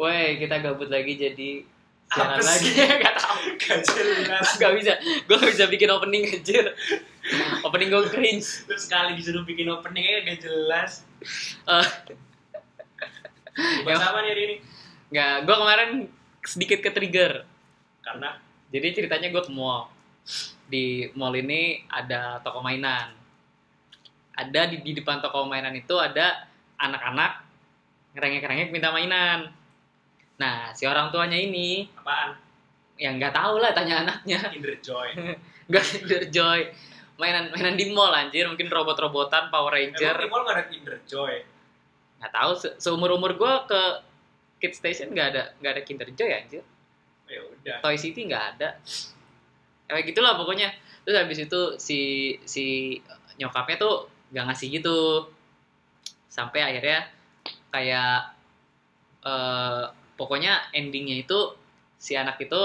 Woi, kita gabut lagi jadi siaran lagi. sih? Gak tau. Gak. Gak bisa. Gue gak bisa bikin opening anjir. opening gue cringe. Terus sekali disuruh bikin openingnya gak jelas. Eh, Bahas apa nih hari ini? Nggak, gue kemarin sedikit ke trigger. Karena Jadi ceritanya gue ke mall. Di mall ini ada toko mainan. Ada di, di depan toko mainan itu ada anak-anak ngerengek-ngerengek minta mainan. Nah, si orang tuanya ini apaan? yang nggak tahu lah tanya anaknya. Kinder Joy. Gak Kinder Joy. Mainan mainan di mall anjir, mungkin robot-robotan Power Emang Ranger. di mall gak ada Kinder Joy? Nggak tahu se seumur-umur gue ke Kid Station nggak ada nggak ada Kinder Joy anjir. Ya udah. Toy City nggak ada. Kayak gitulah pokoknya. Terus habis itu si si nyokapnya tuh nggak ngasih gitu. Sampai akhirnya kayak eh pokoknya endingnya itu si anak itu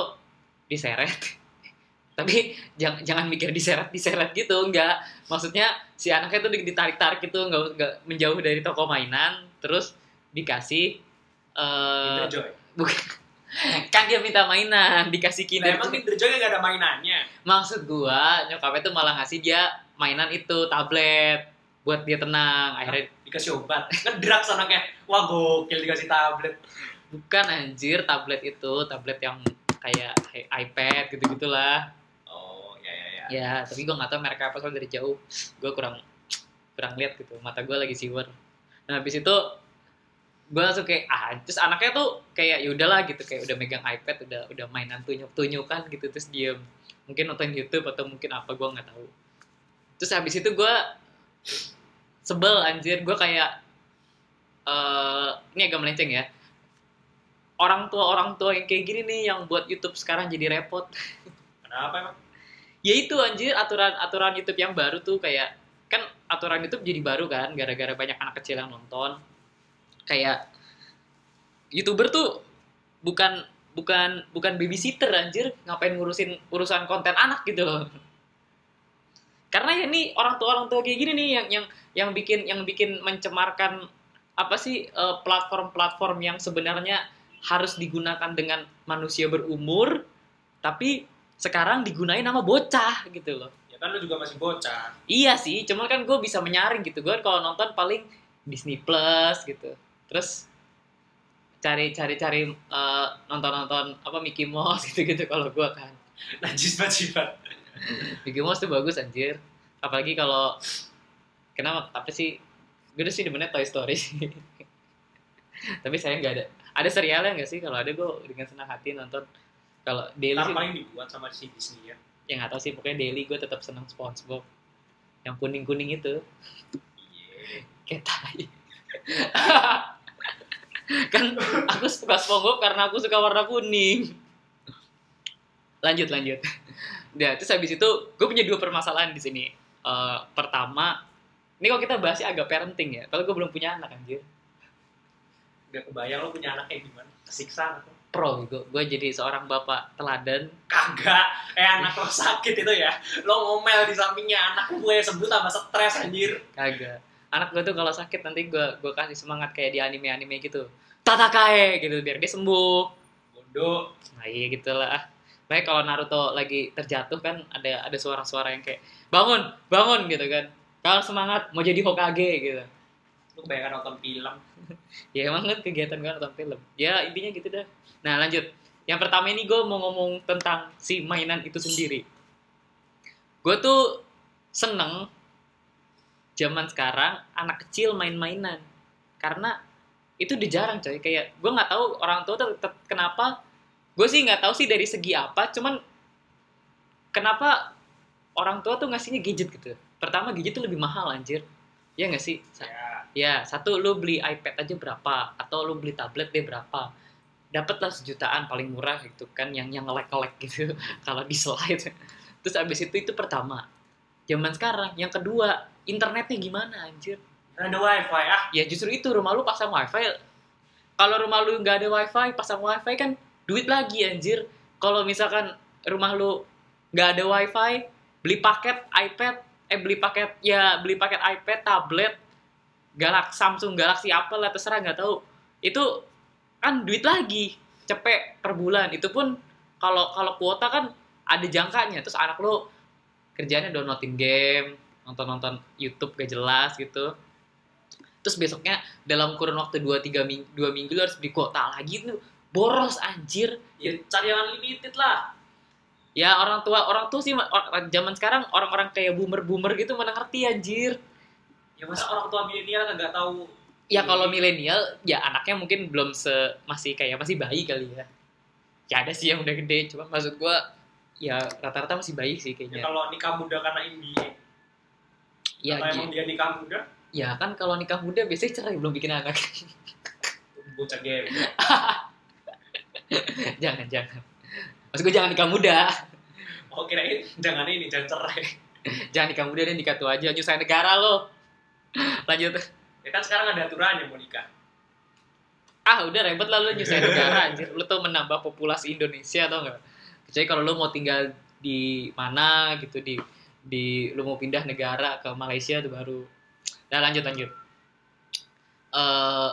diseret. Tapi jangan jangan mikir diseret diseret gitu, enggak. Maksudnya si anaknya tuh ditarik-tarik gitu, nggak nggak menjauh dari toko mainan, terus dikasih Kinder Joy. bukan kan dia minta mainan dikasih Nah, Kinder emang Joy. Kinder Joy gak ada mainannya. maksud gua nyokapnya tuh malah ngasih dia mainan itu tablet buat dia tenang akhirnya Dikasih obat. Ngedrugs anaknya. Wah gokil dikasih tablet. Bukan anjir tablet itu tablet yang kayak iPad gitu gitulah Oh, ya ya ya. ya tapi gua nggak tahu merek apa soalnya dari jauh. Gua kurang kurang lihat gitu mata gua lagi siwer. Nah habis itu gua langsung kayak ah terus anaknya tuh kayak ya udahlah gitu kayak udah megang iPad udah udah mainan tunyuk tunyukan gitu terus diem. Mungkin nonton YouTube atau mungkin apa gua nggak tahu. Terus habis itu gua sebel anjir gua kayak eh ini agak melenceng ya orang tua orang tua yang kayak gini nih yang buat YouTube sekarang jadi repot. Kenapa emang? ya itu anjir aturan aturan YouTube yang baru tuh kayak kan aturan YouTube jadi baru kan gara-gara banyak anak kecil yang nonton. Kayak youtuber tuh bukan bukan bukan babysitter anjir ngapain ngurusin urusan konten anak gitu loh. Karena ya nih orang tua orang tua kayak gini nih yang yang yang bikin yang bikin mencemarkan apa sih eh, platform-platform yang sebenarnya harus digunakan dengan manusia berumur tapi sekarang digunain nama bocah gitu loh Ya kan lu juga masih bocah. Iya sih, cuman kan gue bisa menyaring gitu. Gue kalau nonton paling Disney Plus gitu. Terus cari cari cari eh, nonton nonton apa Mickey Mouse gitu gitu kalau gue kan. Najis banget. Mickey Mouse tuh bagus anjir. Apalagi kalau kenapa? Tapi sih gue udah sih demennya Toy Story sih. Tapi saya nggak ada. Ada serialnya nggak sih? Kalau ada gue dengan senang hati nonton. Kalau daily Ntar sih, paling dibuat sama si Disney ya. ya nggak tahu sih. Pokoknya daily gue tetap senang SpongeBob. Yang kuning kuning itu. Iya. kayak tai. kan aku suka SpongeBob karena aku suka warna kuning. Lanjut lanjut. Nah, terus habis itu gue punya dua permasalahan di sini. Eh, pertama, ini kalau kita bahasnya agak parenting ya. Kalau gue belum punya anak anjir. Gak kebayang lo punya anak kayak gimana. Kesiksa atau? Pro gue, gue jadi seorang bapak teladan. Kagak. Eh anak lo sakit itu ya. Lo ngomel di sampingnya anak gue sebut tambah stres anjir. Kagak. Anak gue tuh kalau sakit nanti gue gue kasih semangat kayak di anime-anime gitu. Tatakae gitu biar dia sembuh. Bodoh. Nah iya gitu lah. Kayak kalau Naruto lagi terjatuh kan ada ada suara-suara yang kayak bangun, bangun gitu kan. Kalian semangat mau jadi Hokage gitu. Lu kebanyakan nonton film. Ya emang kan kegiatan gue nonton film. Ya intinya gitu dah. Nah lanjut. Yang pertama ini gue mau ngomong tentang si mainan itu sendiri. Gue tuh seneng zaman sekarang anak kecil main-mainan. Karena itu udah jarang coy. Kayak gue nggak tahu orang tua tuh kenapa. Gue sih nggak tahu sih dari segi apa. Cuman kenapa orang tua tuh ngasihnya gadget gitu. Pertama gadget tuh lebih mahal anjir. Ya nggak sih? Ya. Ya, satu lu beli iPad aja berapa atau lu beli tablet deh berapa. Dapatlah sejutaan paling murah gitu kan yang yang ngelek-ngelek gitu kalau di slide. Terus abis itu itu pertama. Zaman sekarang, yang kedua, internetnya gimana anjir? Ada wifi ah. Ya justru itu rumah lu pasang wifi. Kalau rumah lu nggak ada wifi, pasang wifi kan duit lagi anjir. Kalau misalkan rumah lu nggak ada wifi, beli paket iPad, eh beli paket ya beli paket iPad, tablet, Galaxy Samsung Galaxy apa lah terserah nggak tahu. Itu kan duit lagi cepet per bulan. Itu pun kalau kalau kuota kan ada jangkanya. Terus anak lo kerjanya downloadin game nonton nonton YouTube gak jelas gitu. Terus besoknya dalam kurun waktu 2-3 minggu, dua minggu lo harus beli kuota lagi tuh. Boros anjir. Ya cari yang unlimited lah. ya orang tua orang tua sih or- zaman sekarang orang-orang kayak boomer boomer gitu mana ngerti anjir Ya masa orang tua milenial nggak tahu. Ya kalau milenial ya anaknya mungkin belum se masih kayak masih bayi kali ya. Ya ada sih yang udah gede cuma maksud gua ya rata-rata masih bayi sih Ya, kayaknya kalau nikah muda karena NBA, ya gi- emang dia nikah muda, ya kan kalau nikah muda biasanya cerai belum bikin anak. Bocah game. jangan jangan. Maksud gua jangan nikah muda. Oh kirain jangan ini, jangan cerai. jangan nikah muda dan nikah tua aja nyusahin negara lo lanjut. Ya kan sekarang ada aturannya mau nikah. ah udah ribet lah lu nyusahin negara anjir. Lu tuh menambah populasi Indonesia atau enggak kecuali kalau lu mau tinggal di mana gitu di di lu mau pindah negara ke Malaysia tuh baru. Nah lanjut lanjut. Eh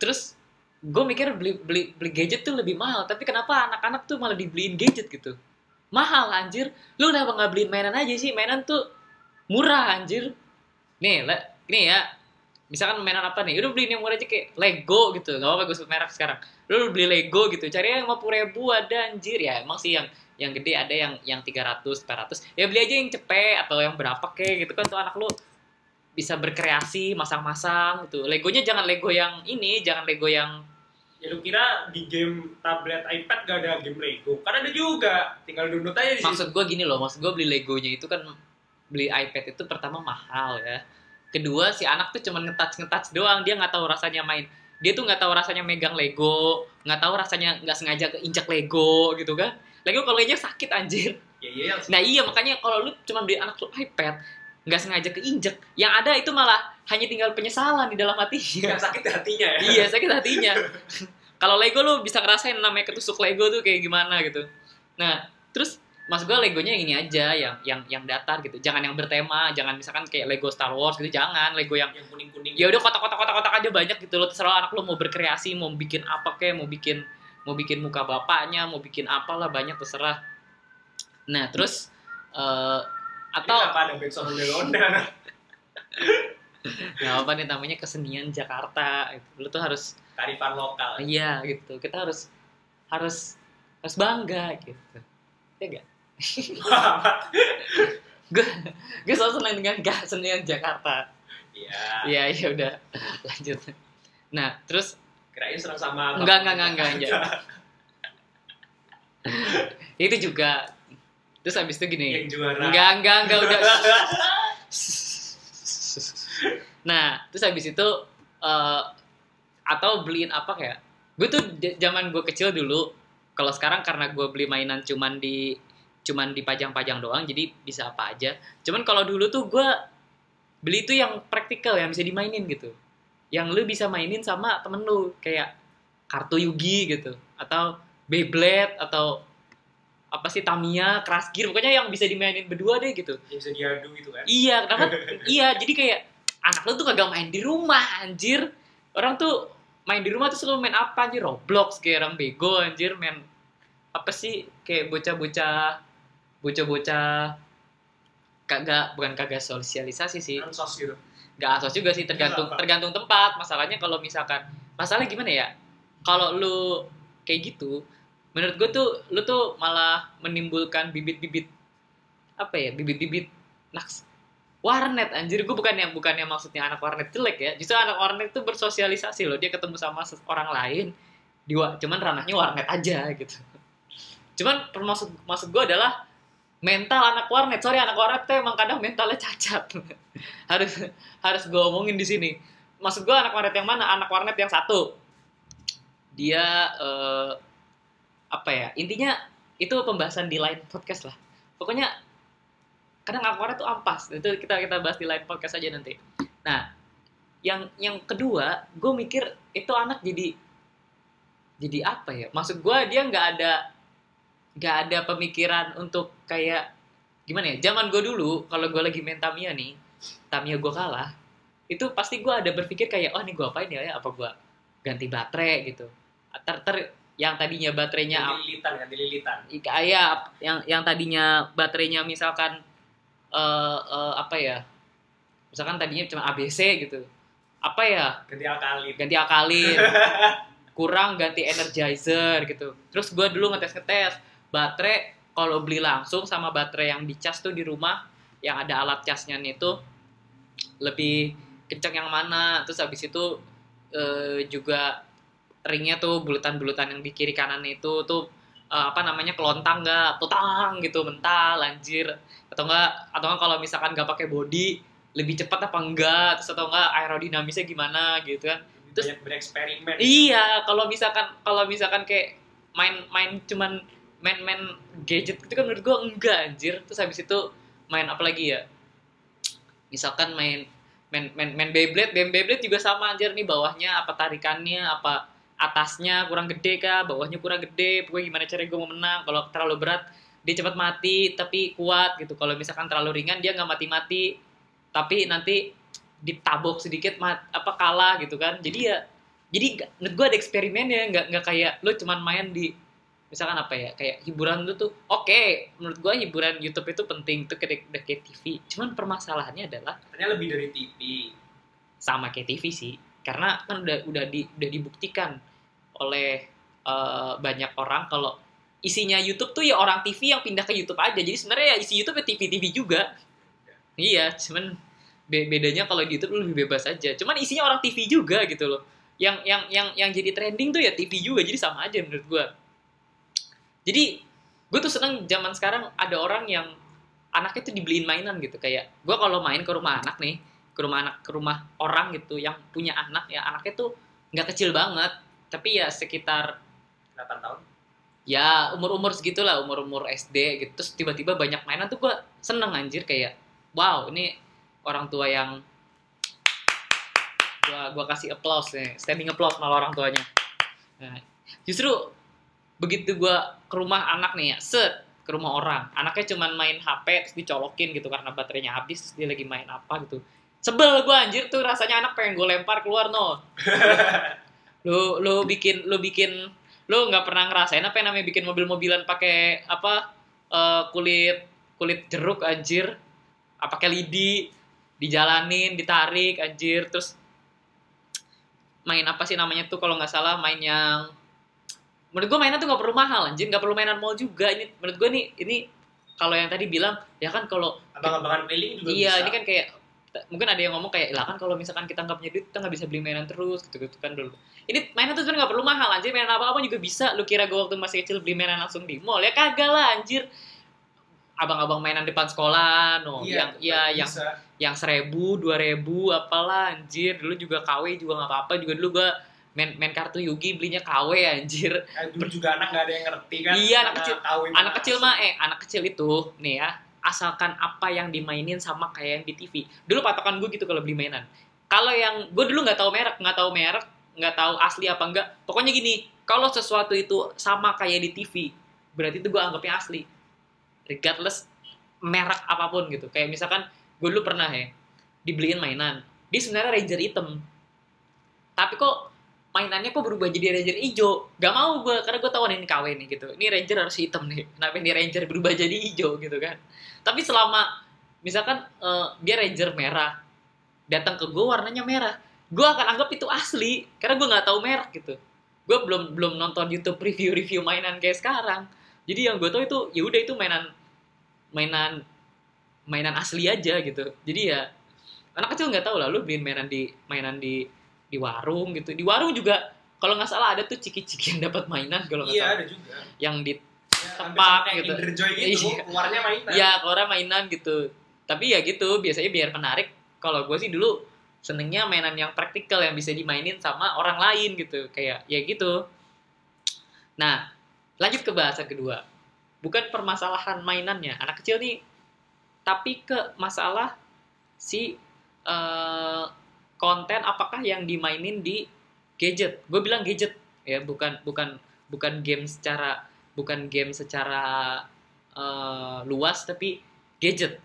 terus gue mikir beli beli beli gadget tuh lebih mahal tapi kenapa anak-anak tuh malah dibeliin gadget gitu? Mahal anjir. Lu kenapa nggak beliin mainan aja sih? Mainan tuh murah anjir nih le, nih ya. Misalkan mainan apa nih? Udah beliin yang murah aja kayak Lego gitu. Gak apa-apa gue sebut merek sekarang. Lu beli Lego gitu cari yang 50 ribu ada anjir. Ya emang sih yang yang gede ada yang yang 300 400 ya beli aja yang cepet atau yang berapa kek gitu kan tuh anak lu. Bisa berkreasi masang-masang gitu. Legonya jangan Lego yang ini jangan Lego yang Ya lu kira di game tablet iPad gak ada game Lego? Kan ada juga, tinggal download aja di maksud gue gini loh maksud gue beli Legonya itu kan beli iPad itu pertama mahal ya. Kedua si anak tuh cuma ngetouch ngetouch doang dia nggak tahu rasanya main. Dia tuh nggak tahu rasanya megang Lego nggak tahu rasanya nggak sengaja keinjak Lego gitu kan. Lego kalau injak sakit anjir. Ya iya, yang nah iya makanya kalau lu cuma beli anak lu iPad nggak sengaja keinjek yang ada itu malah hanya tinggal penyesalan di dalam hatinya. Yang sakit hatinya ya. iya sakit hatinya. Kalau Lego lu bisa ngerasain namanya ketusuk Lego tuh kayak gimana gitu. Nah terus mas gue Legonya yang ini aja yang yang yang datar gitu jangan yang bertema jangan misalkan kayak Lego Star Wars gitu jangan Lego yang Yang kuning-kuning. ya udah kotak-kotak kotak-kotak aja banyak gitu lo terserah anak lo mau berkreasi mau bikin apa kayak mau bikin mau bikin muka bapaknya mau bikin apalah banyak terserah nah terus eh Atau apa ada backsound Honda? nggak apa nih namanya kesenian Jakarta gitu. lo tuh harus Karifan lokal. iya gitu kita harus harus harus bangga gitu ya gak gue gue selalu senang dengan kesenian Jakarta. Iya. iya iya udah. Lanjut. Nah terus? Kirain serang sama Enggak, enggak, enggak, enggak, enggak. itu juga. Terus habis itu gini. Yang juara. enggak enggak enggak udah. Nah terus habis itu eh, atau beliin apa kayak? Gue tuh zaman gue kecil dulu. Kalau sekarang karena gue beli mainan cuman di cuman dipajang-pajang doang jadi bisa apa aja cuman kalau dulu tuh gue beli itu yang praktikal yang bisa dimainin gitu yang lu bisa mainin sama temen lu kayak kartu Yugi gitu atau Beyblade atau apa sih Tamiya, Crash Gear pokoknya yang bisa dimainin berdua deh gitu bisa diadu gitu kan. Iya, kenapa? iya, jadi kayak anak lu tuh kagak main di rumah, anjir. Orang tuh main di rumah tuh selalu main apa anjir? Roblox kayak orang bego anjir, main apa sih kayak bocah-bocah bocah-bocah kagak bukan kagak sosialisasi sih. Ansos gitu. Gak asos juga sih tergantung Kenapa? tergantung tempat. Masalahnya kalau misalkan masalah gimana ya? Kalau lu kayak gitu, menurut gue tuh lu tuh malah menimbulkan bibit-bibit apa ya? Bibit-bibit naks warnet anjir gue bukan yang bukan yang maksudnya anak warnet jelek ya justru anak warnet itu bersosialisasi loh dia ketemu sama orang lain di wa- cuman ranahnya warnet aja gitu cuman maksud maksud gue adalah mental anak warnet sorry anak warnet tuh emang kadang mentalnya cacat. Harus harus gue omongin di sini. Maksud gue anak warnet yang mana? Anak warnet yang satu. Dia eh, apa ya? Intinya itu pembahasan di lain podcast lah. Pokoknya kadang anak warnet tuh ampas. Itu kita kita bahas di lain podcast aja nanti. Nah yang yang kedua gue mikir itu anak jadi jadi apa ya? Maksud gue dia nggak ada nggak ada pemikiran untuk kayak gimana ya zaman gue dulu kalau gue lagi main Tamiya nih Tamiya gue kalah itu pasti gue ada berpikir kayak oh ini gue apain ya apa gue ganti baterai gitu. Ter, ter yang tadinya baterainya lilitan kan lilitan Ika- ya yang yang tadinya baterainya misalkan eh eh, apa ya misalkan tadinya cuma ABC gitu apa ya? Ganti alkalin ganti akalin kurang ganti energizer gitu. Terus gue dulu ngetes ngetes baterai kalau beli langsung sama baterai yang dicas tuh di rumah yang ada alat casnya itu lebih kencang yang mana. Terus habis itu eh, juga ringnya tuh bulatan-bulatan yang di kiri kanan itu tuh eh, apa namanya kelontang nggak? Tutang gitu mental anjir. Atau enggak atau enggak kalau misalkan nggak pakai body lebih cepat apa enggak terus atau enggak aerodinamisnya gimana gitu kan. Terus- banyak bereksperimen. Iya, kalau misalkan kalau misalkan kayak main-main cuman main-main gadget itu kan menurut gua enggak anjir. Terus habis itu main apa lagi ya? Misalkan main main main, main Beyblade, main Beyblade juga sama anjir nih bawahnya apa tarikannya, apa atasnya kurang gede kah, bawahnya kurang gede, pokoknya gimana caranya gue mau menang. Kalau terlalu berat dia cepat mati tapi kuat gitu. Kalau misalkan terlalu ringan dia nggak mati-mati tapi nanti ditabok sedikit mat, apa kalah gitu kan. Jadi ya jadi menurut gue ada eksperimennya nggak nggak kayak lo cuman main di misalkan apa ya kayak hiburan lu tuh oke menurut gue hiburan YouTube itu penting tuh kayak, udah kayak TV cuman permasalahannya adalah katanya lebih dari TV sama kayak TV sih. Karena kan udah udah di, udah dibuktikan oleh eh, banyak orang kalau isinya YouTube tuh ya orang TV yang pindah ke YouTube aja. Jadi sebenarnya ya isi YouTube ya TV TV juga. Iya cuman be- bedanya kalau di YouTube lebih bebas aja. Cuman isinya orang TV juga gitu loh. Yang yang yang yang jadi trending tuh ya TV juga. Jadi sama aja menurut gua jadi gue tuh seneng zaman sekarang ada orang yang anaknya tuh dibeliin mainan gitu. Kayak gua kalau main ke rumah anak nih ke rumah anak ke rumah orang gitu yang punya anak ya anaknya tuh nggak kecil banget. Tapi ya sekitar 8 tahun? Ya umur-umur segitulah umur-umur SD gitu. Terus tiba-tiba banyak mainan tuh gua seneng anjir. Kayak wow ini orang tua yang gua gua kasih applause nih standing applause malah orang tuanya. Nah, justru begitu gua ke rumah anak nih ya set ke rumah orang. Anaknya cuman main HP terus dicolokin gitu karena baterainya habis terus dia lagi main apa gitu. Sebel gua anjir tuh rasanya anak pengen gue lempar keluar no. Lu lu bikin lu bikin lu nggak pernah ngerasain apa yang namanya bikin mobil-mobilan pakai apa eh, kulit kulit jeruk anjir? Apa pakai lidi dijalanin ditarik anjir terus main apa sih namanya tuh kalau nggak salah main yang menurut gua mainan tuh nggak perlu mahal anjir nggak perlu mainan mall juga. Ini menurut gua nih ini kalau yang tadi bilang ya kan kalau abang-abangan keliling juga iya bisa. ini kan kayak mungkin ada yang ngomong kayak lah kan kalau misalkan kita nggak punya duit kita nggak bisa beli mainan terus gitu gitu kan dulu. Ini mainan tuh sebenarnya nggak perlu mahal anjir mainan apa apa juga bisa. Lu kira gue waktu masih kecil beli mainan langsung di mall? Ya kagak lah anjir. Abang-abang mainan depan sekolah no. Yang ya yang bisa. yang seribu dua ribu apalah anjir. Dulu juga KW juga nggak apa-apa. Juga dulu gua main main kartu Yugi belinya KW anjir. Eh, dulu juga anak gak ada yang ngerti kan Iya, anak kecil. kawin anak kecil mah eh anak kecil itu nih ya asalkan apa yang dimainin sama kayak yang di TV dulu patokan gue gitu kalau beli mainan. Kalau yang gue dulu nggak tahu merek nggak tahu merek nggak tahu asli apa enggak. Pokoknya gini kalau sesuatu itu sama kayak di TV berarti itu gue anggapnya asli. Regardless merek apa pun gitu. Kayak misalkan gue dulu pernah ya dibeliin mainan. Dia sebenarnya ranger hitam. Tapi kok mainannya kok berubah jadi ranger hijau. Gak mau gue karena gue tahu ini KW nih gitu. Ini ranger harus hitam nih. Kenapa ini ranger berubah jadi hijau gitu kan? Tapi selama misalkan eh, dia ranger merah datang ke gue warnanya merah gue akan anggap itu asli karena gue nggak tahu merek gitu. Gue belum belum nonton YouTube review-review mainan kayak sekarang. Jadi yang gue tahu itu ya udah itu mainan mainan mainan asli aja gitu. Jadi ya anak kecil nggak tahu lah lu beliin mainan di mainan di di warung gitu. Di warung juga kalau nggak salah ada tuh ciki-ciki yang dapat mainan kalau nggak iya salah. ada juga. Yang di ya, kayak gitu. Gitu Iya. keluarnya mainan. Ya keluar mainan gitu. Tapi ya gitu biasanya biar menarik. Kalau gue sih dulu senengnya mainan yang praktikal yang bisa dimainin sama orang lain gitu. Kayak ya gitu. Nah lanjut ke bahasa kedua. Bukan permasalahan mainannya. Anak kecil nih tapi ke masalah si eh, konten apakah yang dimainin di gadget gue bilang gadget ya bukan bukan bukan game secara bukan game secara eh, luas tapi gadget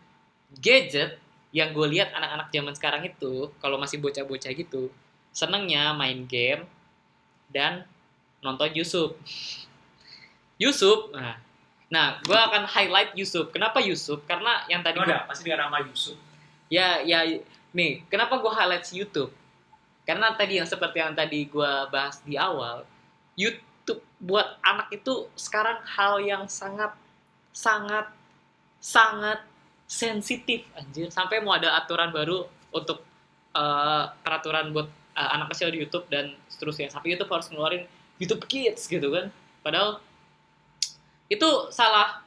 gadget yang gue lihat anak-anak zaman sekarang itu kalau masih bocah-bocah gitu senengnya main game dan nonton Yusuf. Yusuf, nah, nah gue akan highlight Yusuf. Kenapa Yusuf? Karena yang tadi gua- ada pasti dengan nama Yusuf. ya ya nih kenapa gue highlight YouTube? Karena tadi yang seperti yang tadi gue bahas di awal YouTube buat anak itu sekarang hal yang sangat sangat sangat sensitif anjir. Sampai mau ada aturan baru untuk eh, peraturan buat eh, anak kecil di YouTube dan seterusnya. Sampai YouTube harus ngeluarin YouTube Kids gitu kan. Padahal itu salah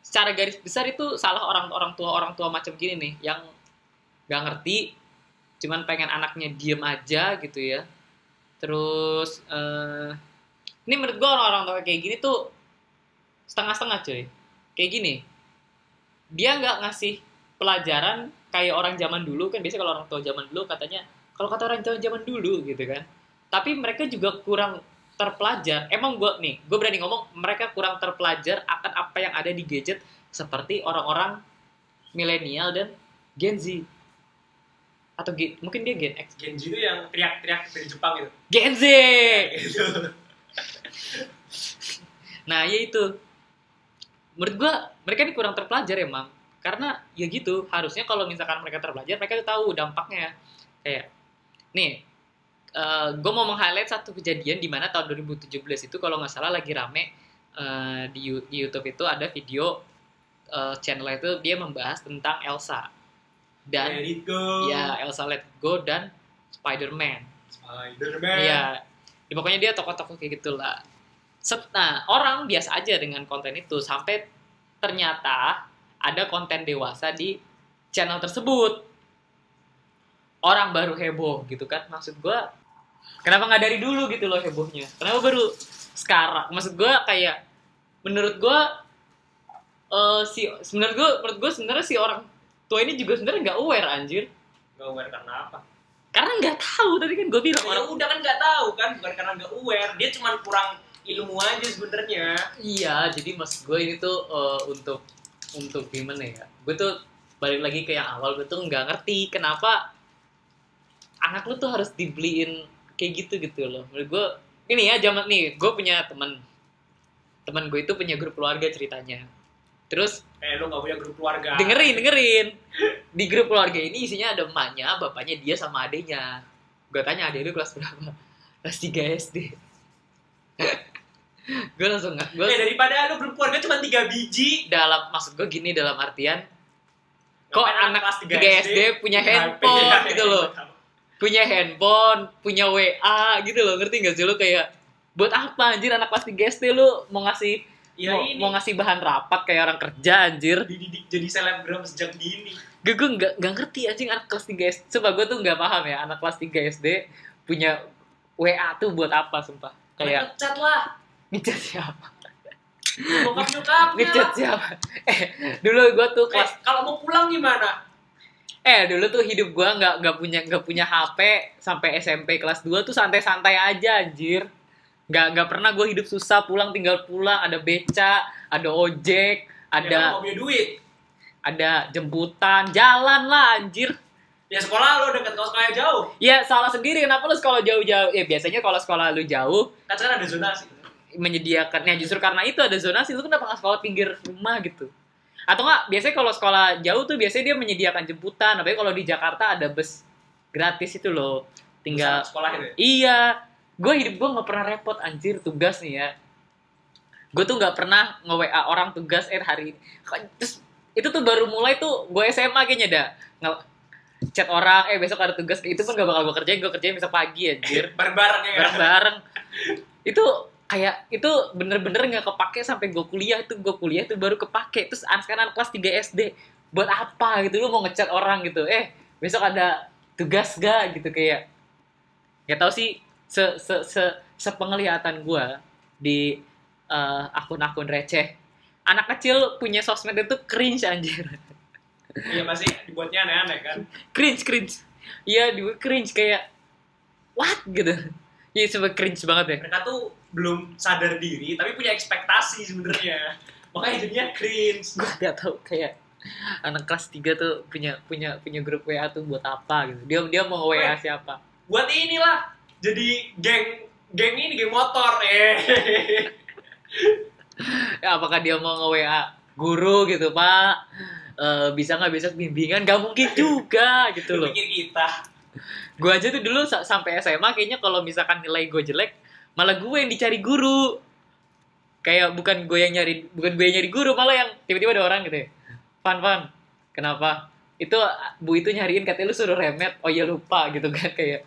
secara garis besar itu salah orang orang tua orang tua macam gini nih yang nggak ngerti cuman pengen anaknya diem aja gitu ya. Terus eh, ini menurut gue orang-orang tua kayak gini tuh setengah-setengah cuy. Kayak gini dia nggak ngasih pelajaran kayak orang zaman dulu. Kan biasanya kalau orang tua zaman dulu katanya kalau kata orang tua zaman dulu gitu kan. Tapi mereka juga kurang terpelajar. Emang gue nih gue berani ngomong mereka kurang terpelajar akan apa yang ada di gadget seperti orang-orang milenial dan Gen Z atau Gen- mungkin dia Gen X. Genji itu yang teriak-teriak dari Jepang gitu. Gen Z! Nah ya itu. Menurut gua mereka ini kurang terpelajar emang karena ya gitu harusnya kalau misalkan mereka terpelajar mereka tuh tahu dampaknya. Kayak nih eh gue mau meng-highlight satu kejadian di mana tahun 2017 itu kalau nggak salah lagi rame eh, di, di YouTube itu ada video eh, channel itu dia membahas tentang Elsa dan Let it go. ya Elsa Let Go dan Spider-Man Spider-Man. Iya. Ya, pokoknya dia tokoh-tokoh kayak gitulah. Set, nah, orang biasa aja dengan konten itu sampai ternyata ada konten dewasa di channel tersebut. Orang baru heboh gitu kan. Maksud gua kenapa nggak dari dulu gitu loh hebohnya? Kenapa baru sekarang? Maksud gua kayak menurut gua eh si menurut gua menurut gua sebenarnya si orang tua ini juga sebenarnya nggak aware anjir. Gak aware karena apa? Karena nggak tahu tadi kan gue bilang Ya orang udah kan nggak tahu kan, bukan karena nggak aware. Dia cuma kurang ilmu aja sebenarnya. Iya, jadi mas gue ini tuh eh, untuk untuk gimana ya? Gue tuh balik lagi ke yang awal, gue tuh nggak ngerti kenapa anak lu tuh harus dibeliin kayak gitu gitu loh. Menurut gue ini ya zaman nih, gue punya teman teman gue itu punya grup keluarga ceritanya. Terus Eh, lu nggak punya grup keluarga. dengerin dengerin di grup keluarga ini isinya ada emaknya, bapaknya dia sama adiknya. Gue tanya adik lu kelas berapa? Kelas 3 SD. gue langsung nggak, gue Eh, daripada lu grup keluarga cuma tiga biji. dalam maksud gue gini dalam artian kok Ngapain anak kelas 3 SD, punya HP, handphone ya, gitu loh punya handphone punya WA gitu loh ngerti gak sih lu kayak buat apa anjir anak kelas 3 SD lu mau ngasih Ya mau, ini mau ngasih bahan rapat kayak orang kerja anjir dididik jadi selebgram sejak dini. gue gue nggak nggak ngerti anjing anak kelas 3 SD sumpah gue tuh nggak paham ya anak kelas 3 SD punya WA tuh buat apa sumpah kayak chat lah. ngechat siapa Bokap nyokapnya. ngechat siapa eh dulu gue tuh Eh, kelas kalau mau pulang gimana? Eh dulu tuh hidup gua nggak nggak punya nggak punya HP sampai SMP kelas 2 tuh santai-santai aja anjir. Nggak nggak pernah gue hidup susah pulang tinggal pulang ada beca, ada ojek, Ya, ada punya duit. ada jemputan, jalan lah anjir. Ya sekolah lo dekat kalau sekolahnya jauh. Ya salah sendiri kenapa lu sekolah jauh-jauh? Ya biasanya kalau sekolah lu jauh Kan sekarang ada zonasi. menyediakan ya justru karena itu ada zonasi lu kenapa nggak sekolah pinggir rumah gitu atau nggak biasanya kalau sekolah jauh tuh biasanya dia menyediakan jemputan apalagi kalau di Jakarta ada bus gratis itu loh tinggal sekolah itu. ya? Iya, gue hidup gue nggak pernah repot anjir tugas nih ya. Gue tuh nggak pernah nge WA orang tugas eh hari ini. Terus itu tuh baru mulai tuh gue SMA kayaknya dah. Nge chat orang eh besok ada tugas itu pun gak bakal gue kerjain gue kerjain bisa pagi anjir. Bareng-bareng ya. Kan? bareng-bareng. Itu kayak itu bener-bener nggak kepake sampai gue kuliah tuh gue kuliah tuh baru kepake. Terus anak sekarang kelas 3 SD buat apa gitu? Lu mau ngechat orang gitu. Eh besok ada tugas gak gitu kayak. Nggak tahu sih se se se sepenglihatan gue di eh, akun-akun receh. Anak kecil punya sosmed itu cringe anjir. Iya pasti dibuatnya aneh-aneh kan. cringe cringe. Iya di cringe kayak what? gitu. Iya sampai cringe banget ya. Mereka tuh belum sadar diri tapi punya ekspektasi sebenarnya. Makanya jadinya cringe. gue gak tau kayak anak kelas 3 tuh punya punya punya grup WA tuh buat apa gitu. Dia dia mau WA siapa? Buat inilah jadi geng Game ini game motor eh. ya, apakah dia mau nge WA guru gitu pak? Eh, bisa nggak besok bimbingan? Gak mungkin juga gitu loh. Pikir kita. gue aja tuh dulu sa- sampai SMA kayaknya kalau misalkan nilai gue jelek malah gue yang dicari guru. Kayak bukan gue yang nyari bukan gue yang nyari guru malah yang tiba-tiba ada orang gitu ya. Fan Fan kenapa? Itu bu itu nyariin katanya lu suruh remet. Oh iya lupa gitu kan kayak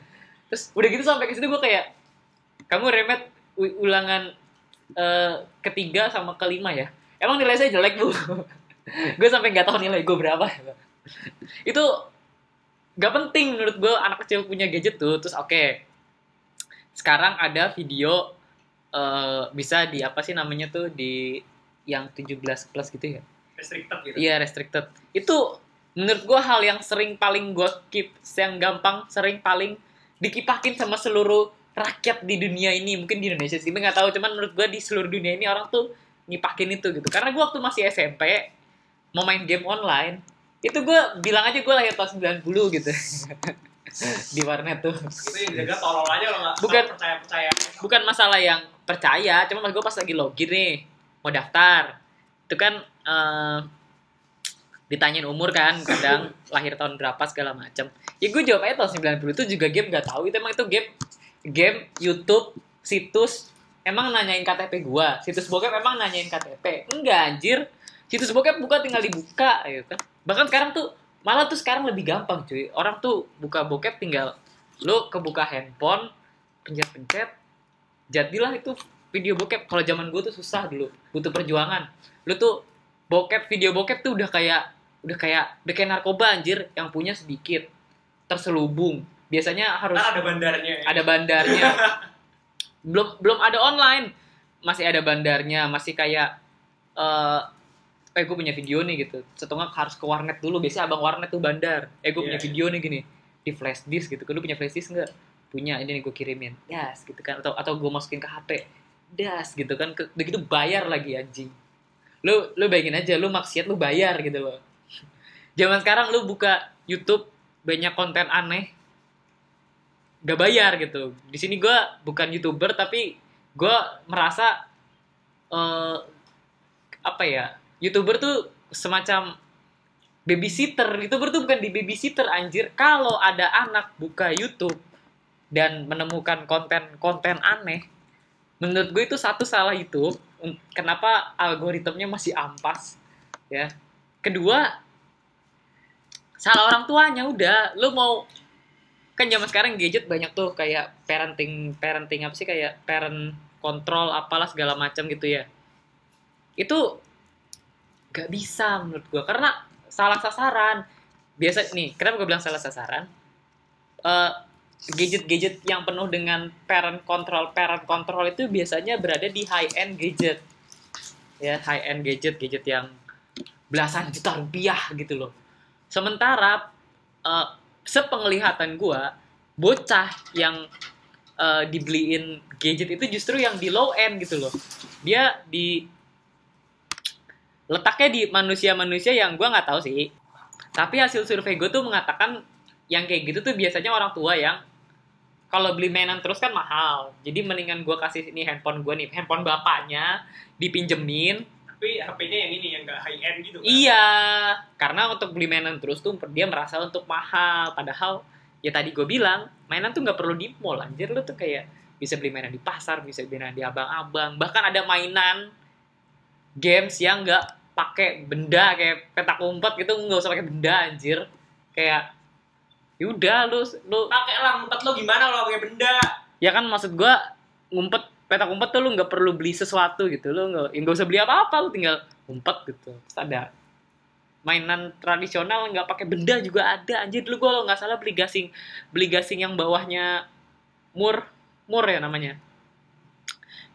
terus udah gitu sampai ke situ gue kayak kamu remet ulangan eh, ketiga sama kelima ya? Emang nilai saya jelek bu? Gue sampai nggak tahu nilai gue berapa. Itu nggak penting menurut gue anak kecil punya gadget tuh. Terus oke sekarang ada video eh, bisa di apa sih namanya tuh di yang 17 plus gitu ya? Restricted gitu. iya restricted. Itu menurut gue hal yang sering paling gue keep yang gampang sering paling dikipakin sama seluruh rakyat di dunia ini mungkin di Indonesia sih nggak tahu cuman menurut gue di seluruh dunia ini orang tuh ngipakin itu gitu karena gue waktu masih SMP mau main game online itu gue bilang aja gue lahir tahun 90 gitu di warnet tuh Itu yang jaga tolol aja lo nggak Bukan. percaya percaya. bukan masalah yang percaya cuma mas gue pas lagi login nih mau daftar itu kan eh, ditanyain umur kan kadang lahir tahun berapa segala macam ya gue jawab aja tahun 90 itu juga game nggak tahu. Itu emang itu game game YouTube situs emang nanyain KTP gua. Situs bokep emang nanyain KTP enggak anjir. Situs bokep buka tinggal dibuka gitu kan. Bahkan sekarang tuh malah tuh sekarang lebih gampang cuy. Orang tuh buka bokep tinggal lu kebuka handphone pencet-pencet jadilah itu video bokep. Kalau zaman gue tuh susah dulu butuh perjuangan. Lu tuh bokep video bokep tuh udah kayak udah kayak udah kayak narkoba anjir yang punya sedikit terselubung. Biasanya harus Ntar ada bandarnya. ya. ada bandarnya. Belum belum ada online. Masih ada bandarnya masih kayak eh eh gue punya video nih gitu. Setengah harus ke warnet dulu. Biasanya abang warnet tuh bandar. Eh gue punya Iya. video nih gini. Di flash disk gitu. Kan lu punya flash disk nggak? Punya ini nih gue kirimin. Das gitu kan. Atau atau gue masukin ke HP das gitu kan. Ke- udah gitu bayar lagi anjing. Lu lu bayangin aja lu maksiat lu bayar gitu loh zaman sekarang lu buka YouTube banyak konten aneh gak bayar gitu. Di sini gue bukan youtuber tapi gue merasa eh apa ya youtuber tuh semacam babysitter. Youtuber tuh bukan di babysitter anjir. Kalau ada anak buka YouTube dan menemukan konten-konten aneh menurut gue itu satu salah YouTube. Kenapa algoritmnya masih ampas ya? Kedua salah orang tuanya udah. Lu mau kan zaman sekarang gadget banyak tuh kayak parenting parenting apa sih kayak parent control apalah segala macam gitu ya. Itu gak bisa menurut gua karena salah sasaran. Biasa nih kenapa gue bilang salah sasaran? Eh, gadget-gadget yang penuh dengan parent control parent control itu biasanya berada di high end gadget. Ya high end gadget gadget yang belasan juta rupiah gitu loh sementara eh, sepenglihatan gua bocah yang eh, dibeliin gadget itu justru yang di low end gitu loh. Dia di letaknya di manusia-manusia yang gua nggak tahu sih. Tapi hasil survei gue tuh mengatakan yang kayak gitu tuh biasanya orang tua yang kalau beli mainan terus kan mahal. Jadi mendingan gua kasih ini handphone gua nih handphone bapaknya dipinjemin Tapi HP-nya yang ini yang nggak high end gitu kan. Iya, karena untuk beli mainan terus tuh dia merasa untuk mahal. Padahal ya tadi gue bilang mainan tuh nggak perlu di mall anjir lu tuh kayak bisa beli mainan di pasar, bisa beli mainan di abang-abang. Bahkan ada mainan games yang nggak pakai benda kayak petak umpet gitu nggak usah pakai benda anjir. Kayak yaudah lu lu Pakai lah ngumpet lo gimana lo pakai benda. ya kan maksud gua ngumpet petak umpet tuh lu nggak perlu beli sesuatu gitu. Lu nggak nggak usah beli apa-apa lu tinggal ngumpet gitu. Terus ada mainan tradisional nggak pakai benda juga ada. Anjir dulu gua kalau nggak salah beli gasing beli gasing yang bawahnya mur mur ya namanya.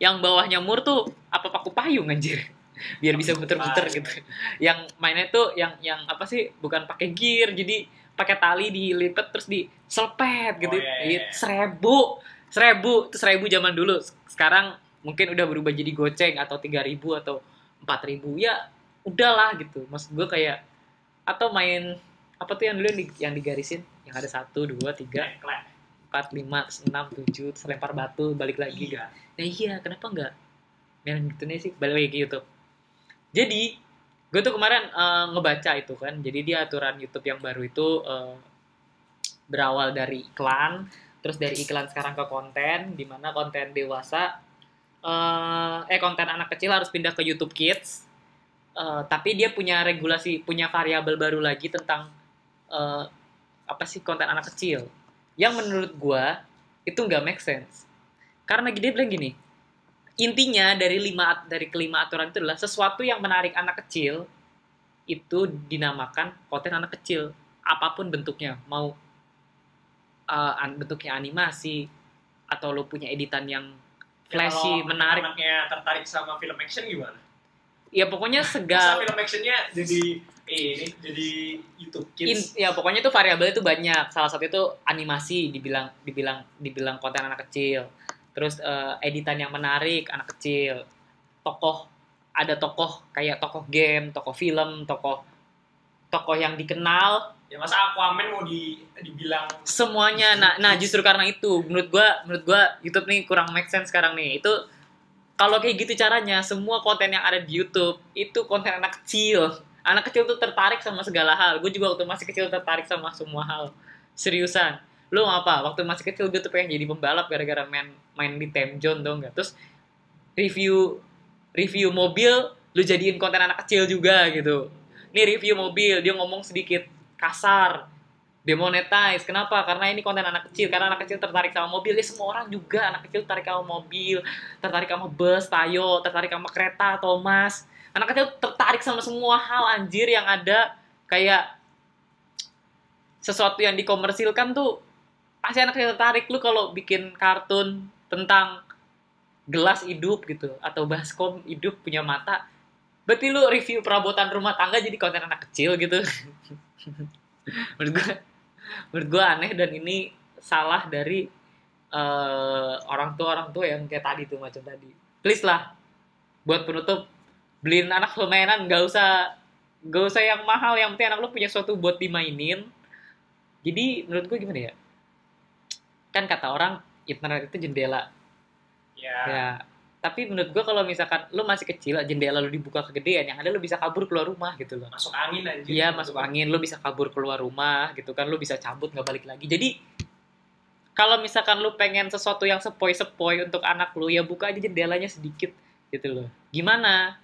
Yang bawahnya mur tuh apa paku payung anjir. Biar bisa muter-muter gitu. Yang mainnya tuh yang yang apa sih bukan pakai gear jadi pakai tali dilipet terus diselpet gitu. Oh, iya, Iya, iya. seribu seribu itu seribu zaman dulu sekarang mungkin udah berubah jadi goceng atau tiga ribu atau empat ribu ya udahlah gitu maksud gue kayak atau main apa tuh yang dulu yang, di- yang digarisin yang ada satu dua tiga Klek, klek. 4, 5, terus 6, 7, terus lempar batu, balik lagi. Iya. Nah iya, kenapa enggak? Main gitu nih sih, balik lagi ke YouTube. Jadi, gue tuh kemarin eh, ngebaca itu kan, jadi dia aturan YouTube yang baru itu eh, berawal dari iklan, terus dari iklan sekarang ke konten, di mana konten dewasa, eh, eh konten anak kecil harus pindah ke YouTube Kids, Eh, tapi dia punya regulasi, punya variabel baru lagi tentang eh, apa sih konten anak kecil, yang menurut gua itu nggak make sense. Karena dia bilang gini, intinya dari lima dari kelima aturan itu adalah sesuatu yang menarik anak kecil itu dinamakan konten anak kecil. Apa pun bentuknya mau uh, an- bentuknya animasi atau lo punya editan yang flashy Ya, kalau menarik. Anaknya tertarik sama film action gimana? ya pokoknya Masa segal. film actionnya jadi ini jadi YouTube in, Kids. ya pokoknya itu variabel itu banyak. Salah satu itu animasi dibilang dibilang dibilang konten anak kecil. Terus eh, editan yang menarik anak kecil. Tokoh ada tokoh kayak tokoh game tokoh film tokoh tokoh yang dikenal. Ya masa Aquaman mau di dibilang semuanya. Nah nah justru karena itu menurut gua menurut gua YouTube nih kurang make sense sekarang nih. Itu kalau kayak gitu caranya semua konten yang ada di YouTube itu konten anak kecil. Anak kecil tuh tertarik sama segala hal. Gue juga waktu masih kecil tertarik sama semua hal. Seriusan. Lu apa? Waktu masih kecil gue tuh pengen jadi pembalap gara-gara main main di time zone dong nggak? Terus review review mobil lu jadiin konten anak kecil juga gitu nih review mobil dia ngomong sedikit kasar. Demonetize. Kenapa? Karena ini konten anak kecil. Karena anak kecil tertarik sama mobil. Ya semua orang juga anak kecil tertarik sama mobil. Tertarik sama bus tayo. Tertarik sama kereta Thomas. Anak kecil tertarik sama semua hal anjir yang ada. Kayak sesuatu yang dikomersilkan tuh pasti anak kecil tertarik. Lu kalau bikin kartun tentang gelas hidup gitu atau baskom hidup punya mata berarti lu review perabotan rumah tangga jadi konten anak kecil gitu. Menurut gue menurut gue aneh dan ini salah dari eh, orang tua orang tua yang kayak tadi tuh macam tadi. Please lah buat penutup beliin anak lo mainan nggak usah nggak usah yang mahal yang penting anak lo punya sesuatu buat dimainin. Jadi menurut gue gimana ya? Kan kata orang internet itu jendela. Ya, ya tapi menurut gue kalau misalkan lo masih kecil jendela lo dibuka kegedean yang ada lo bisa kabur keluar rumah gitu loh masuk angin anjir. Iya masuk angin, lo bisa kabur keluar rumah gitu kan, lo bisa cabut nggak balik lagi. Jadi kalau misalkan lo pengen sesuatu yang sepoi-sepoi untuk anak lo, ya buka aja jendelanya sedikit gitu loh. Gimana?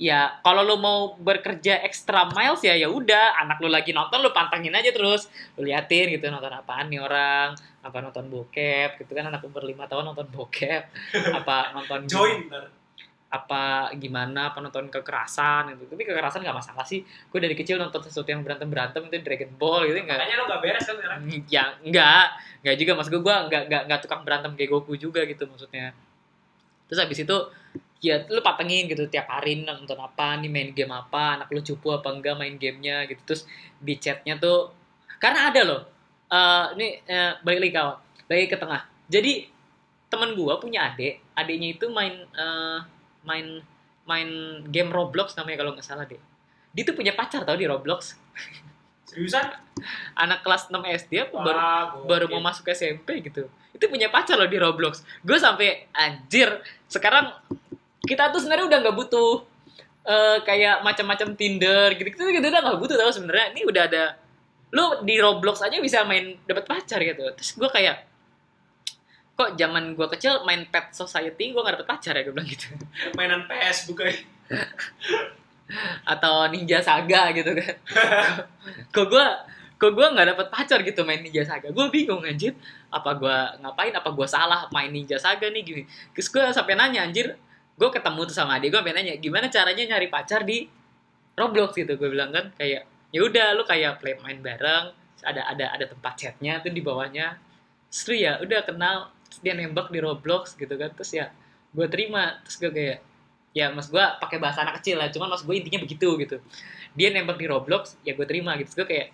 Ya kalau lo mau bekerja extra miles ya ya udah, anak lo lagi nonton lo pantengin aja terus, lo liatin gitu nonton apaan nih orang, apa nonton bokep gitu kan anak umur lima tahun nonton bokep, apa nonton Join apa gimana apa nonton kekerasan gitu. Tapi kekerasan nggak masalah sih. Gue dari kecil nonton sesuatu yang berantem berantem itu Dragon Ball gitu nggak. Makanya lo gak beres kan sekarang. ya nggak. Nggak juga mas gue gue nggak nggak nggak tukang berantem kayak Goku juga gitu maksudnya. Terus habis itu ya lu patengin gitu tiap hari nonton apa nih main game apa anak lu cupu apa enggak main gamenya gitu. Terus di chatnya tuh karena ada loh eh ini eh, balik lagi kawan balik ke tengah. Jadi temen gua punya adik adiknya itu main eh, main main game Roblox namanya kalau nggak salah deh dia tuh punya pacar tau di Roblox. Seriusan? anak kelas 6 SD apa baru Wah, baru gokil. mau masuk SMP gitu. Itu punya pacar loh di Roblox. Gue sampai anjir sekarang kita tuh sebenarnya udah nggak butuh eh, kayak macam-macam Tinder gitu gitu udah nggak butuh tau sebenarnya. Ini udah ada lu di Roblox aja bisa main dapat pacar gitu. Terus gue kayak kok zaman gue kecil main pet society gue nggak dapet pacar ya? Gue bilang gitu. Mainan PS bukan atau ninja saga gitu kan. Kok gue kok gue nggak dapet pacar gitu main ninja saga? Gue bingung anjir. Apa gue ngapain? Apa gue salah main ninja saga nih? Gini. Terus gue sampai nanya anjir gue ketemu tuh sama adik gue sampai nanya gimana caranya nyari pacar di Roblox? Gitu gue bilang kan kayak ya udah lu kayak play main bareng ada ada ada tempat chatnya tuh di bawahnya. Seru ya udah kenal terus dia nembak di Roblox gitu kan terus ya gue terima terus gue kayak ya mas gue pakai bahasa anak kecil lah cuman mas gue intinya begitu gitu. Dia nembak di Roblox ya gue terima gitu Terus gue kayak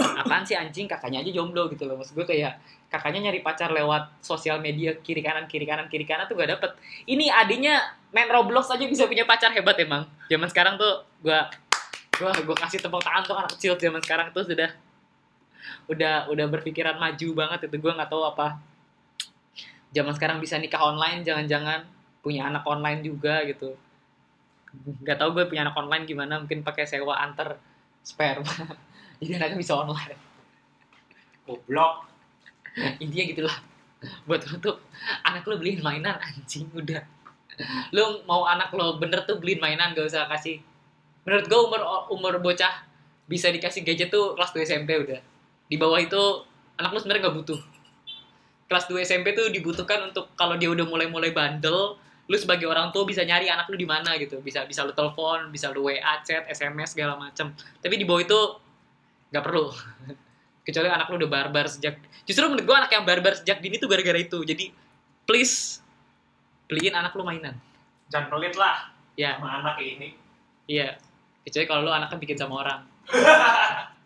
apaan sih anjing kakaknya aja jomblo gitu loh mas. Gue kayak kakaknya nyari pacar lewat sosial media kiri kanan kiri kanan kiri kanan tuh gak dapet. Ini adiknya main Roblox aja bisa punya pacar hebat emang. Zaman sekarang tuh gue gue gue kasih tepuk tangan tuh anak kecil zaman sekarang tuh sudah udah udah berpikiran maju banget itu. Gue nggak tahu apa zaman sekarang bisa nikah online jangan-jangan punya anak online juga gitu. Nggak tahu gue punya anak online gimana mungkin pakai sewa antar sperma. Jadi anaknya bisa online. Goblok. intinya gitulah. Buat lu tuh anak lu beliin mainan anjing udah. Lu mau anak lo bener tuh beliin mainan gak usah kasih. Menurut gue umur umur bocah bisa dikasih gadget tuh kelas 2 SMP udah. Di bawah itu anak lu sebenarnya nggak butuh. Kelas 2 SMP tuh dibutuhkan untuk kalau dia udah mulai-mulai bandel lu sebagai orang tua bisa nyari anak lu di mana gitu. Bisa bisa lu telepon bisa lu WA chat SMS segala macem. Tapi di bawah itu nggak perlu kecuali anak lu udah barbar sejak justru menurut gua anak yang barbar sejak dini tuh gara-gara itu. Jadi please beliin anak lu mainan. Jangan pelit lah. Ya. Sama anak ini. iya. Kecuali kalau lu anaknya bikin sama orang